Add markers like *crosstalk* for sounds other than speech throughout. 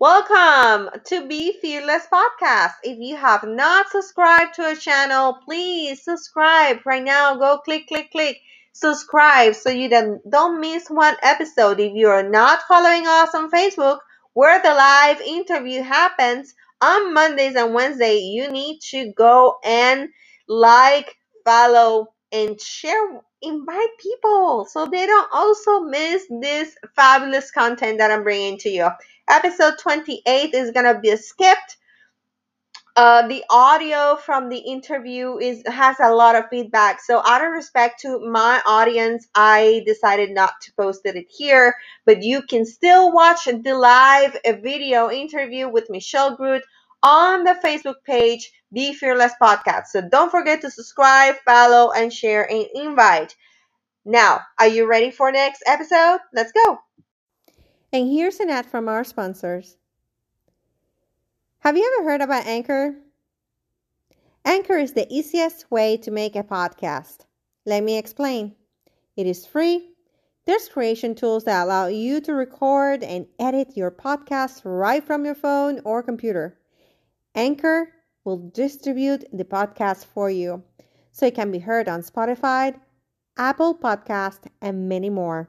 Welcome to Be Fearless Podcast. If you have not subscribed to our channel, please subscribe right now. Go click, click, click, subscribe so you don't, don't miss one episode. If you are not following us on Facebook, where the live interview happens on Mondays and Wednesdays, you need to go and like, follow, and share invite people so they don't also miss this fabulous content that I'm bringing to you. Episode 28 is going to be skipped. Uh, the audio from the interview is has a lot of feedback. So out of respect to my audience, I decided not to post it here, but you can still watch the live video interview with Michelle Groot on the Facebook page, Be Fearless Podcast. So don't forget to subscribe, follow, and share and invite. Now, are you ready for next episode? Let's go. And here's an ad from our sponsors. Have you ever heard about Anchor? Anchor is the easiest way to make a podcast. Let me explain. It is free. There's creation tools that allow you to record and edit your podcast right from your phone or computer. Anchor will distribute the podcast for you so it can be heard on Spotify, Apple Podcast, and many more.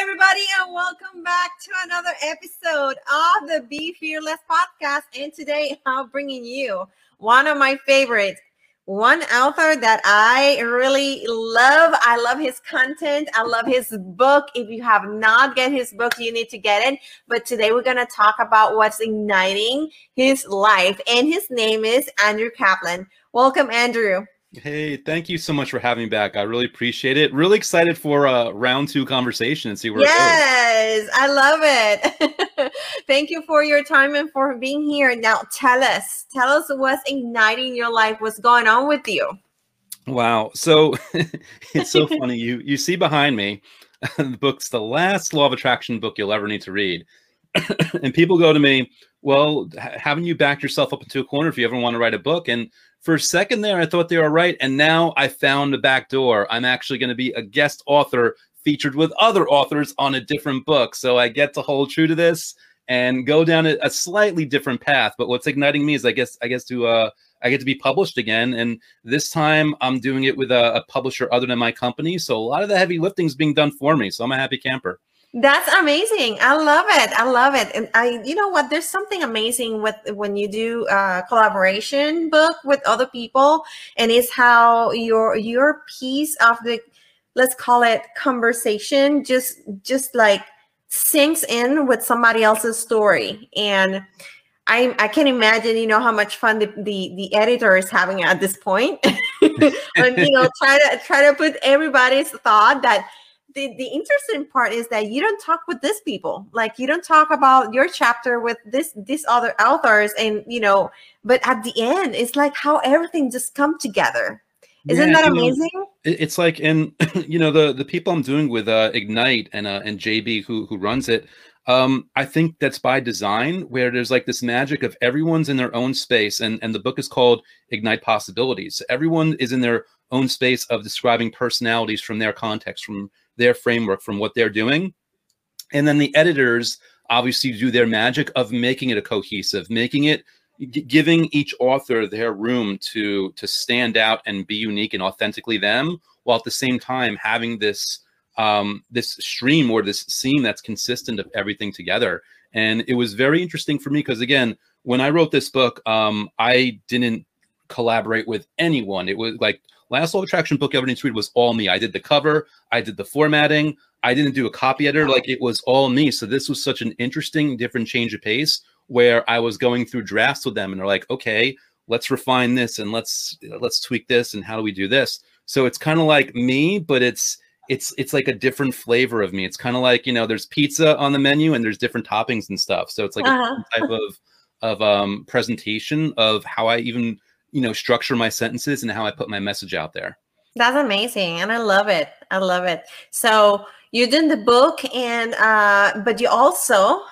Everybody, and welcome back to another episode of the Be Fearless podcast. And today I'm bringing you one of my favorites, one author that I really love. I love his content. I love his book. If you have not get his book, you need to get it. But today we're going to talk about what's igniting his life. And his name is Andrew Kaplan. Welcome, Andrew. Hey, thank you so much for having me back. I really appreciate it. Really excited for a round two conversation and see where yes, I love it. *laughs* thank you for your time and for being here. Now, tell us, tell us what's igniting your life. What's going on with you? Wow. So *laughs* it's so funny. You you see behind me, *laughs* the book's the last law of attraction book you'll ever need to read. *clears throat* and people go to me, well, haven't you backed yourself up into a corner if you ever want to write a book? And for a second there, I thought they were right. And now I found the back door. I'm actually going to be a guest author featured with other authors on a different book. So I get to hold true to this and go down a, a slightly different path. But what's igniting me is I guess I guess to uh I get to be published again. And this time I'm doing it with a, a publisher other than my company. So a lot of the heavy lifting is being done for me. So I'm a happy camper. That's amazing. I love it. I love it. And I, you know what? There's something amazing with when you do a collaboration book with other people, and it's how your your piece of the, let's call it conversation, just just like sinks in with somebody else's story. And I I can imagine, you know, how much fun the the, the editor is having at this point, *laughs* *laughs* and you know, try to try to put everybody's thought that the, the interesting part is that you don't talk with these people. Like you don't talk about your chapter with this these other authors and you know but at the end it's like how everything just come together. Isn't yeah, that amazing? know, it's like and *laughs* you know the the people i'm doing with uh ignite and uh and jb who who runs it um i think that's by design where there's like this magic of everyone's in their own space and and the book is called ignite possibilities. So everyone is in their own space of describing personalities from their context from their framework from what they're doing. And then the editors obviously do their magic of making it a cohesive, making it giving each author their room to to stand out and be unique and authentically them while at the same time having this um this stream or this seam that's consistent of everything together and it was very interesting for me because again when i wrote this book um i didn't collaborate with anyone it was like Last Law Attraction book ever needs to read was all me. I did the cover, I did the formatting, I didn't do a copy editor. Like it was all me. So this was such an interesting, different change of pace where I was going through drafts with them and they're like, okay, let's refine this and let's let's tweak this and how do we do this so it's kind of like me but it's it's it's like a different flavor of me it's kind of like you know there's pizza on the menu and there's different toppings and stuff so it's like uh-huh. a type of of um presentation of how i even you know structure my sentences and how i put my message out there that's amazing and i love it i love it so you did the book and uh but you also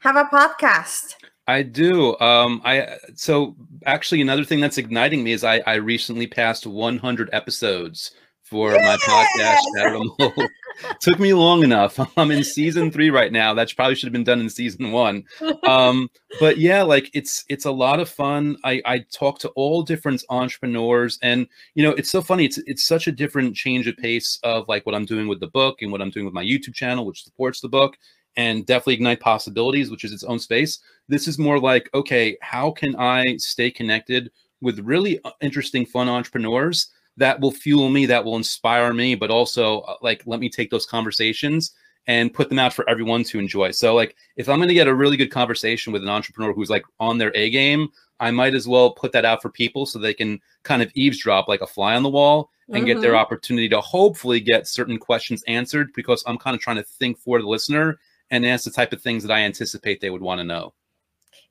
have a podcast I do. Um, I so actually another thing that's igniting me is I I recently passed 100 episodes for my podcast. *laughs* Took me long enough. *laughs* I'm in season three right now. That probably should have been done in season one. Um, but yeah, like it's it's a lot of fun. I I talk to all different entrepreneurs, and you know it's so funny. It's it's such a different change of pace of like what I'm doing with the book and what I'm doing with my YouTube channel, which supports the book and definitely ignite possibilities which is its own space this is more like okay how can i stay connected with really uh, interesting fun entrepreneurs that will fuel me that will inspire me but also uh, like let me take those conversations and put them out for everyone to enjoy so like if i'm going to get a really good conversation with an entrepreneur who's like on their a game i might as well put that out for people so they can kind of eavesdrop like a fly on the wall and mm-hmm. get their mm-hmm. opportunity to hopefully get certain questions answered because i'm kind of trying to think for the listener and ask the type of things that I anticipate they would want to know.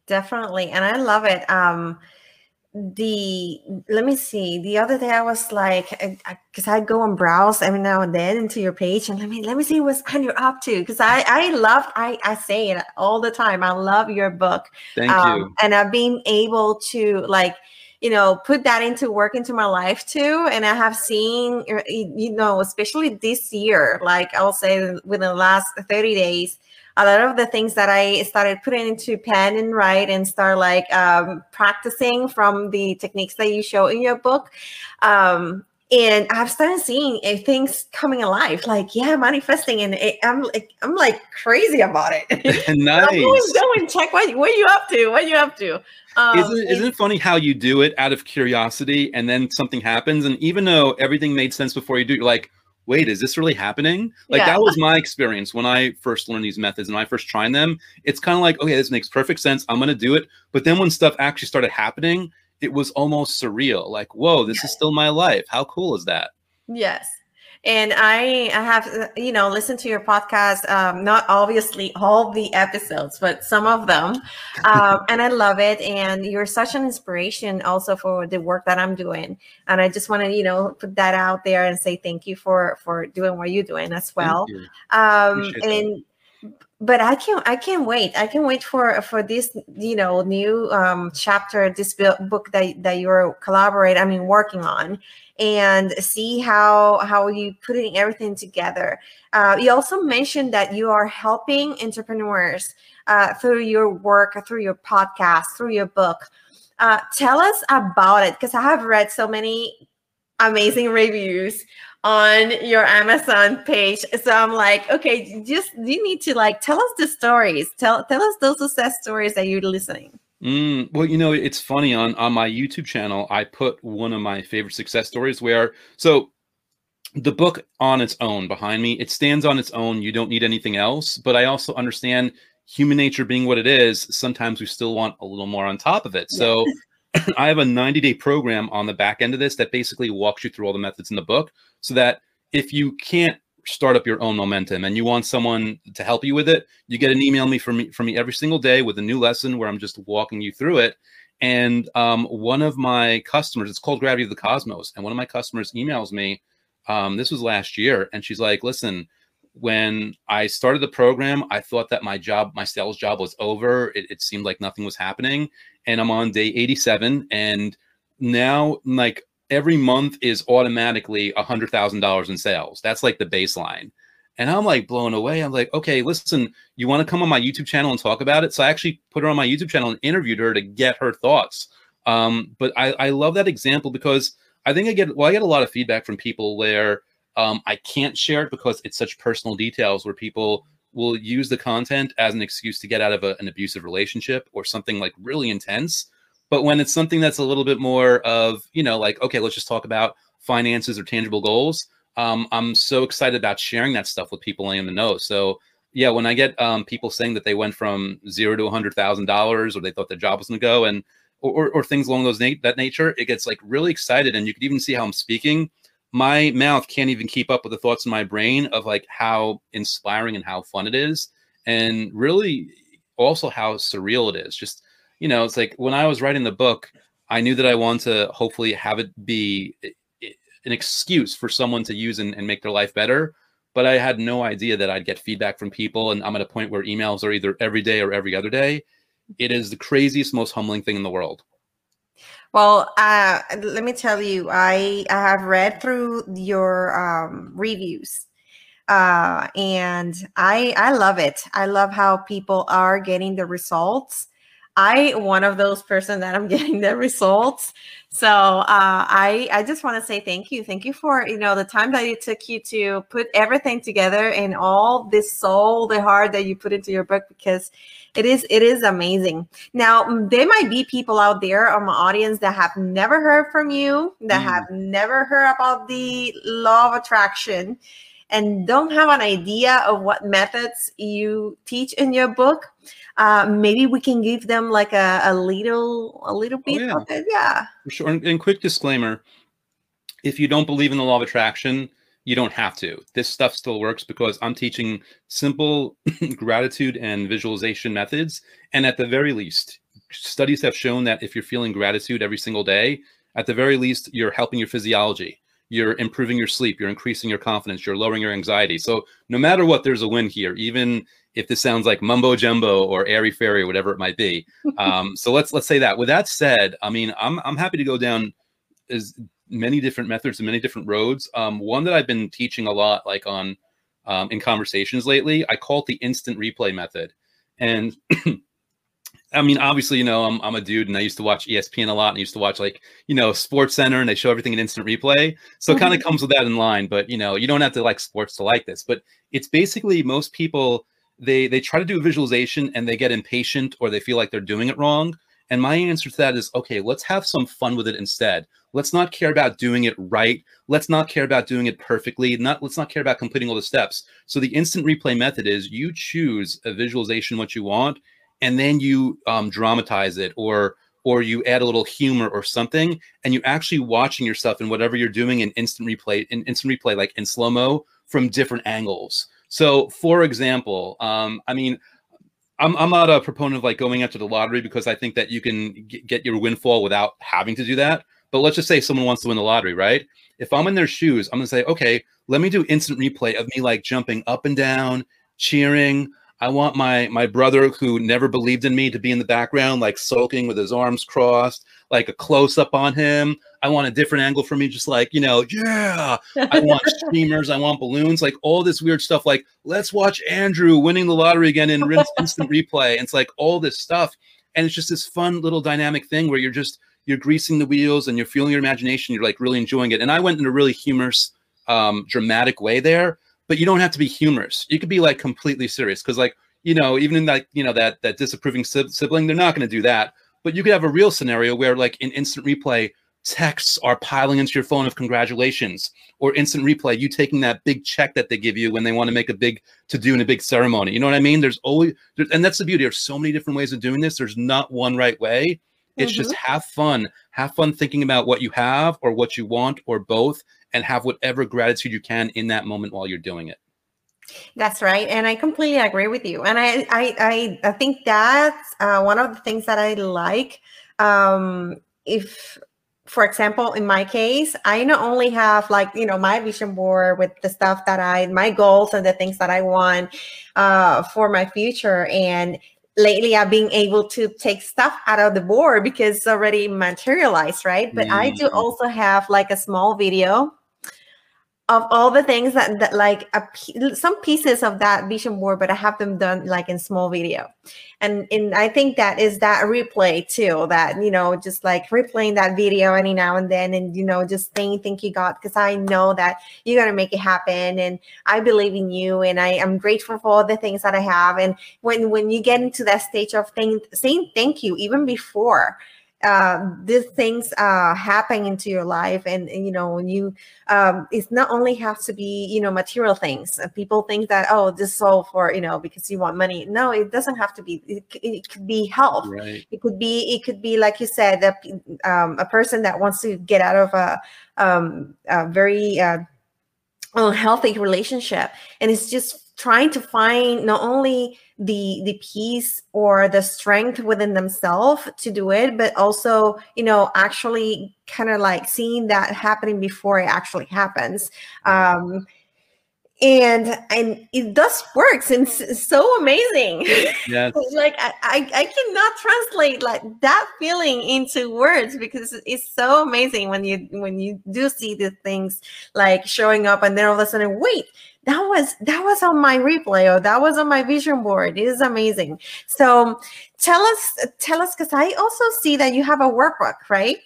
Definitely. And I love it. Um, the let me see the other day i was like because I, I, go and browse every now and then into your page and let me let me see what's *laughs* you're up to because i i love i i say it all the time i love your book. Thank um, you. and i've been able to like you know put that into work into my life too and i have seen you know especially this year like i'll say within the last 30 days a lot of the things that I started putting into pen and write and start like um, practicing from the techniques that you show in your book. Um, and I've started seeing uh, things coming alive, like yeah, manifesting, and it, I'm like I'm like crazy about it. *laughs* *laughs* nice. I'm always going check what what are you up to? What are you up to? Um, isn't, it, isn't it funny how you do it out of curiosity, and then something happens, and even though everything made sense before you do, you're like, wait, is this really happening? Like yeah. that was my experience when I first learned these methods and I first tried them. It's kind of like, okay, this makes perfect sense. I'm going to do it. But then when stuff actually started happening, it was almost surreal. Like, whoa, this is still my life. How cool is that? Yes and I, I have you know listened to your podcast um, not obviously all the episodes but some of them um, and i love it. And you're such an inspiration also for the work that i'm doing. And i just want to you know put that out there and say thank you for for doing what you're doing as well. um, and but I can't I can't wait. I can't wait for for this you know new um, chapter this book that that you're collaborating. I mean working on and see how how you putting everything together. Uh, you also mentioned that you are helping entrepreneurs uh, through your work, through your podcast, through your book. Uh, tell us about it because I have read so many amazing reviews on your Amazon page. So I'm like, okay, just you need to like tell us the stories. Tell tell us those success stories that you're listening. Mm, well, you know, it's funny on on my YouTube channel, I put one of my favorite success stories where so the book on its own behind me, it stands on its own. You don't need anything else, but I also understand human nature being what it is, sometimes we still want a little more on top of it. So *laughs* I have a 90 day program on the back end of this that basically walks you through all the methods in the book so that if you can't start up your own momentum and you want someone to help you with it, you get an email me from me from me every single day with a new lesson where I'm just walking you through it. And um, one of my customers, it's called Gravity of the Cosmos, and one of my customers emails me. Um, this was last year, and she's like, "Listen, when I started the program, I thought that my job, my sales job, was over. It, it seemed like nothing was happening, and I'm on day 87, and now like every month is automatically a hundred thousand dollars in sales. That's like the baseline. And I'm like blown away. I'm like, okay, listen, you want to come on my YouTube channel and talk about it? So I actually put her on my YouTube channel and interviewed her to get her thoughts. Um, but I, I love that example because I think I get well, I get a lot of feedback from people where um, I can't share it because it's such personal details where people will use the content as an excuse to get out of a, an abusive relationship or something like really intense but when it's something that's a little bit more of, you know, like, okay, let's just talk about finances or tangible goals, um, I'm so excited about sharing that stuff with people in the know. So, yeah, when I get um, people saying that they went from zero to a hundred thousand dollars, or they thought their job was going to go, and or, or things along those na- that nature, it gets like really excited, and you can even see how I'm speaking. My mouth can't even keep up with the thoughts in my brain of like how inspiring and how fun it is, and really also how surreal it is. Just you know, it's like when I was writing the book, I knew that I wanted to hopefully have it be eh, eh, an excuse for someone to use and, and make their life better. But I had no idea that I'd get feedback from people, and I'm at a point where emails are either every day or every other day it is the craziest, most humbling thing in the world. Well, uh, let me tell you, I, I have read through your um, reviews, uh, and I I love it. I love how people are getting the results. I one of those person that I'm *laughs* getting the results. So uh, I I just want to say thank you, thank you for you know the time that it took you to put everything together and all this soul, the heart that you put into your book because it is it is amazing. Now there might be people out there on my audience that have never heard from you, that mm. have never heard about the law of attraction and don't have an idea of what methods you teach in your book uh, maybe we can give them like a, a little a little bit oh, yeah. of it yeah. For sure and, and quick disclaimer if you don't believe in the law of attraction you don't have to. This stuff still works because i'm teaching simple *laughs* gratitude and visualization methods and at the very least studies have shown that if you're feeling gratitude every single day at the very least you're helping your physiology you're improving your sleep, you're increasing your confidence, you're lowering your anxiety. So no matter what, there's a win here, even if this sounds like mumbo jumbo or airy fairy or whatever it might be. *laughs* Um, so let's let's say that. With that said, I mean, I'm I'm happy to go down as many different methods and many different roads. Um, one that I've been teaching a lot, like on um, in conversations lately, I call it the instant replay method, and *clears throat* I mean, obviously, you know, I'm, I'm a dude and I used to watch ESPN a lot and I used to watch like, you know, Sports Center and they show everything in instant replay. So mm-hmm. it kind of comes with that in line, but you know, you don't have to like sports to like this, but it's basically most people, they, they try to do a visualization and they get impatient or they feel like they're doing it wrong. And my answer to that is, okay, let's have some fun with it instead. Let's not care about doing it right. Let's not care about doing it perfectly. Not let's not care about completing all the steps. So the instant replay method is you choose a visualization what you want and then you um, dramatize it or or you add a little humor or something and you're actually watching yourself in whatever you're doing in instant replay in instant replay like in slow mo from different angles. So for example um, i mean I'm, I'm not a proponent of like going after the lottery because i think that you can get your windfall without having to do that. But let's just say someone wants to win the lottery right? If i'm in their shoes i'm going to say okay let me do instant replay of me like jumping up and down cheering I want my my brother who never believed in me to be in the background, like sulking with his arms crossed, like a close up on him. I want a different angle for me, just like you know, yeah. I want *laughs* streamers, I want balloons, like all this weird stuff. Like let's watch Andrew winning the lottery again in instant replay. And it's like all this stuff, and it's just this fun little dynamic thing where you're just you're greasing the wheels and you're feeling your imagination. You're like really enjoying it. And I went in a really humorous, um, dramatic way there but you don't have to be humorous. You could be like completely serious because like you know even in that you know that that disapproving sibling, they're not going to do that. But you could have a real scenario where like in instant replay, texts are piling into your phone of congratulations or instant replay you taking that big check that they give you when they want to make a big to do in a big ceremony you know what i mean there's always and that's the beauty there's so many different ways of doing this there's not one right way it's mm-hmm. just have fun have fun thinking about what you have or what you want or both and have whatever gratitude you can in that moment while you're doing it. That's right, and I completely agree with you. And I I I, I think that's uh, one of the things that I like. Um, if for example in my case i not only have like you know my vision board with the stuff that i my goals and the things that i want uh, for my future and lately i've been able to take stuff out of the board because it's already materialized right but mm-hmm. i do mm-hmm. also have like a small video of all the things that, that like a, some pieces of that vision board but i have them done like in small video. And and i think that is that replay too that you know just like replaying that video any now and then and you know just saying thank you god because i know that you're to make it happen and i believe in you and i am grateful for all the things that i have. And when when you get into that stage of thing, saying thank you even before uh, these things uh, happen into your life and, and you know you um, it's not only have to be you know material things uh, people think that oh this is all for you know because you want money. No it doesn't have to be. It, it could be health. Right. it could be it could be like you said a, um, a person that wants to get out of a, um, a very uh, unhealthy relationship and it's just trying to find not only the the peace or the strength within themselves to do it but also you know actually kind of like seeing that happening before it actually happens. Um and and it does works and so amazing. Yes. *laughs* like I, I i cannot translate like that feeling into words because it's so amazing when you when you do see the things like showing up and then all of a sudden wait that was that was on my replay or that was on my vision board it is amazing so tell us tell us because i also see that you have a workbook right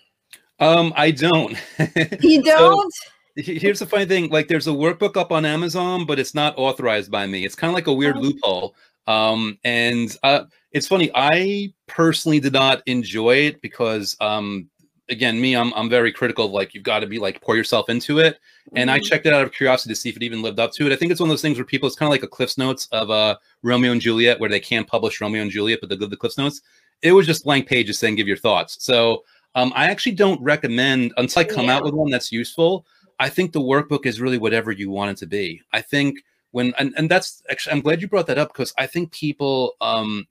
Um, I don't. *laughs* you don't He- Here's the funny thing: like, there's a workbook up on Amazon, but it's not authorized by me. It's kind of like a weird Oh. loophole. Um, and uh, it's funny. I personally did not enjoy it because, um, again, me, I'm I'm very critical. Of, like, you've got to be like pour yourself into it. And I Mhm. checked it out of curiosity to see if it even lived up to it. I think it's one of those things where people, it's kind of like a Cliff's Notes of uh, Romeo and Juliet, where they can't publish Romeo and Juliet, but they give the Cliff's Notes. It was just blank pages saying give your thoughts. So um, I actually don't recommend until I come out with one that's useful. I think the workbook is really whatever you want it to be. I think when and, and that's actually I'm glad you brought that up because I think people um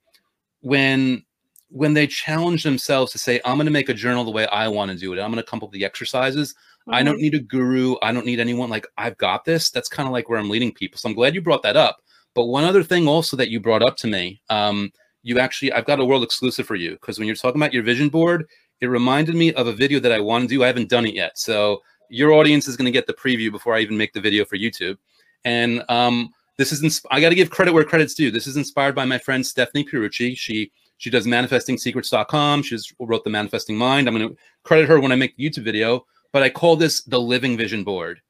when when they challenge themselves to say I'm going to make a journal the way I want to do it. I'm going to come up with the exercises. I don't need a guru. I don't need anyone like I've got this. That's kind of like where I'm leading people. So I'm glad you brought that up. But one other thing also that you brought up to me, um, you actually I've got a world exclusive for you because when you're talking about your vision board, it reminded me of a video that I want to do. I haven't done it yet. So your audience is going to get the preview before I even make the video for YouTube. And um, this is ins- I got to give credit where credit's due. This is inspired by my friend Stephanie Pierucci. She she does manifestingsecrets.com. She just wrote the Manifesting Mind. I'm going to credit her when I make the YouTube video. But I call this the Living Vision Board,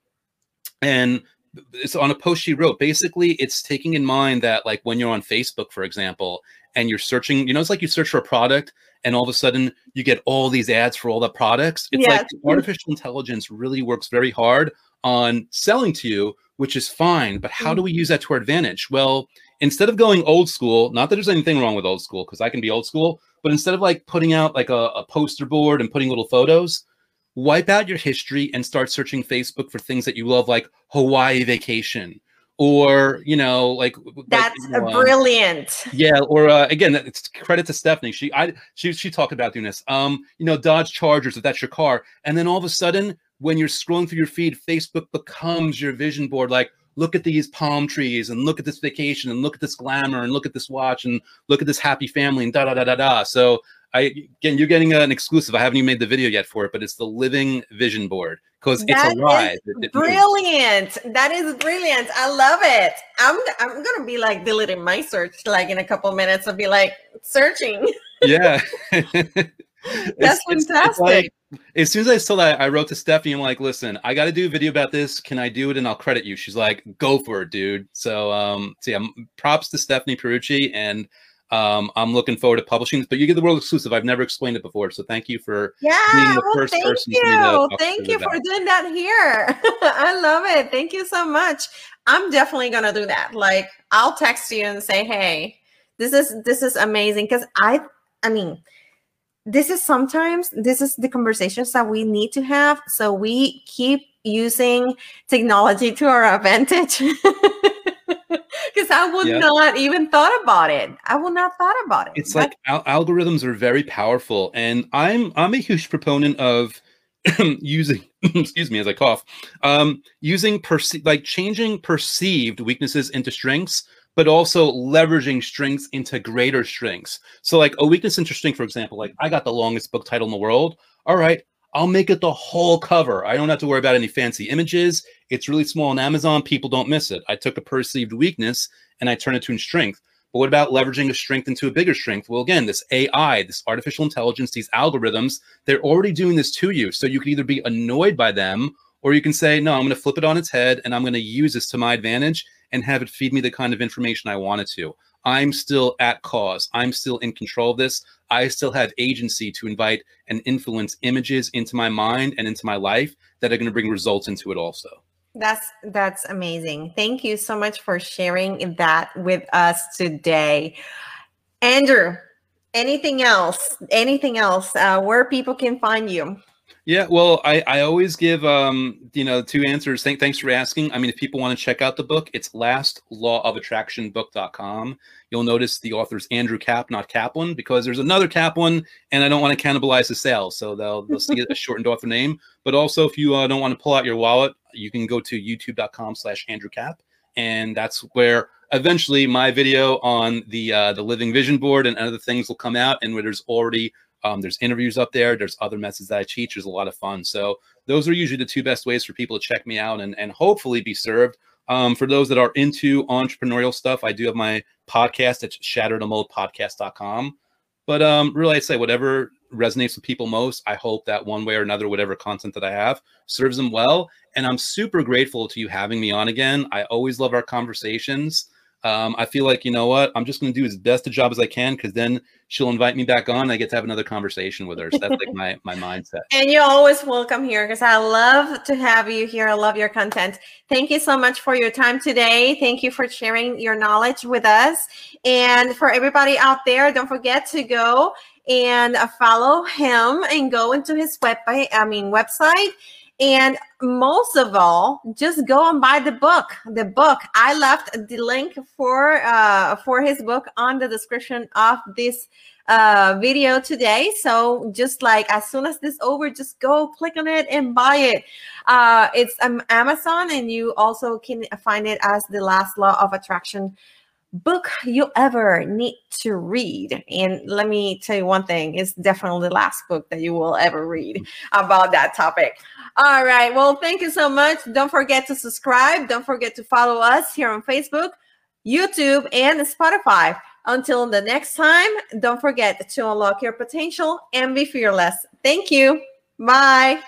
and it's on a post she wrote. Basically, it's taking in mind that like when you're on Facebook, for example, and you're searching, you know, it's like you search for a product and all of a sudden you get all these ads for all the products. It's like artificial intelligence really works very hard on selling to you, which is fine. But how do we use that to our advantage? Well, instead of going old school, not that there's anything wrong with old school, because I can be old school, but instead of like putting out like a, a poster board and putting little photos, wipe out your history and start searching Facebook for things that you love, like Hawaii vacation. Or you know, like like, That's you know, um, brilliant. yeah, or uh, again, it's credit to Stephanie. She, I, she, she talked about doing this. Um, you know, Dodge Chargers, if that's your car, and then all of a sudden, when you're scrolling through your feed, Facebook becomes your vision board. Like, look at these palm trees, and look at this vacation, and look at this glamour, and look at this watch, and look at this happy family, and da da da da da. So, I again, you're getting an exclusive. I haven't even made the video yet for it, but it's the living vision board because it's alive. It- it moves. Brilliant. That is brilliant. I love it. I'm I'm gonna be like deleting my search like in a couple minutes. I'll be like searching. yeah. *laughs* *laughs* That's fantastic. As soon as I saw that, I wrote to Stephanie. I'm like, listen, I got to do a video about this. Can I do it? And I'll credit you. She's like, go for it, dude. So, um, so yeah, props to Stephanie Pierucci, and um, I'm looking forward to publishing this. But you get the world exclusive. I've never explained it before, so thank you for. Yeah, being the well, first thank person to you. Thank you for doing that here. *laughs* I love it. Thank you so much. I'm definitely gonna do that. Like, I'll text you and say, "Hey, this is this is amazing." Because I, I mean, this is sometimes this is the conversations that we need to have. So we keep using technology to our advantage. *laughs* Because I would Yeah. not even thought about it. I would not thought about it. It's But- like al- algorithms are very powerful, and I'm I'm a huge proponent of *clears throat* using *clears throat* excuse me as I cough, um, using perce- like changing perceived weaknesses into strengths, but also leveraging strengths into greater strengths. So, like a weakness into strength, for example, like I got the longest book title in the world. All right, I'll make it the whole cover. I don't have to worry about any fancy images. It's really small on Amazon. People don't miss it. I took a perceived weakness and I turned it to a strength. But what about leveraging a strength into a bigger strength? Well, again, this AI, this artificial intelligence, these algorithms, they're already doing this to you. So you can either be annoyed by them or you can say, no, I'm going to flip it on its head and I'm going to use this to my advantage and have it feed me the kind of information I want it to. I'm still at cause. I'm still in control of this. I still have agency to invite and influence images into my mind and into my life that are going to bring results into it also. That's that's amazing. Thank you so much for sharing that with us today. Andrew, anything else? Anything else uh, where people can find you? Yeah, well, I, I always give um, you know two answers. Thank, thanks for asking. I mean, if people want to check out the book, it's lastlawofattractionbook.com. You'll notice the author's Andrew Cap, not Kaplan, because there's another Kaplan, and I don't want to cannibalize the sales, so they'll they'll see a shortened author name. But also, if you uh, don't want to pull out your wallet, you can go to youtube.com/slash Andrew Cap, and that's where eventually my video on the uh, the Living Vision board and other things will come out, and where there's already um, there's interviews up there. There's other methods that I teach. There's a lot of fun. So those are usually the two best ways for people to check me out and, and hopefully be served. Um, for those that are into entrepreneurial stuff, I do have my podcast at shatterthemoldpodcast.com. But um, really, I say whatever resonates with people most, I hope that one way or another, whatever content that I have serves them well. And I'm super grateful to you having me on again. I always love our conversations um, I feel like you know what I'm just going to do as best a job as I can because then she'll invite me back on. I get to have another conversation with her. So that's like *laughs* my my mindset. And you're always welcome here because I love to have you here. I love your content. Thank you so much for your time today. Thank you for sharing your knowledge with us. And for everybody out there, don't forget to go and follow him and go into his web I mean website and most of all, just go and buy the book. The book. I left the link for uh, for his book on the description of this uh, video today. So just like as soon as this over, just go click on it and buy it. Uh, it's um, Amazon, and you also can find it as the last law of attraction book you ever need to read. And let me tell you one thing, it's definitely the last book that you will ever read mm. about that topic. All right. Well, thank you so much. Don't forget to subscribe. Don't forget to follow us here on Facebook, YouTube, and Spotify. Until the next time, don't forget to unlock your potential and be fearless. Thank you. Bye.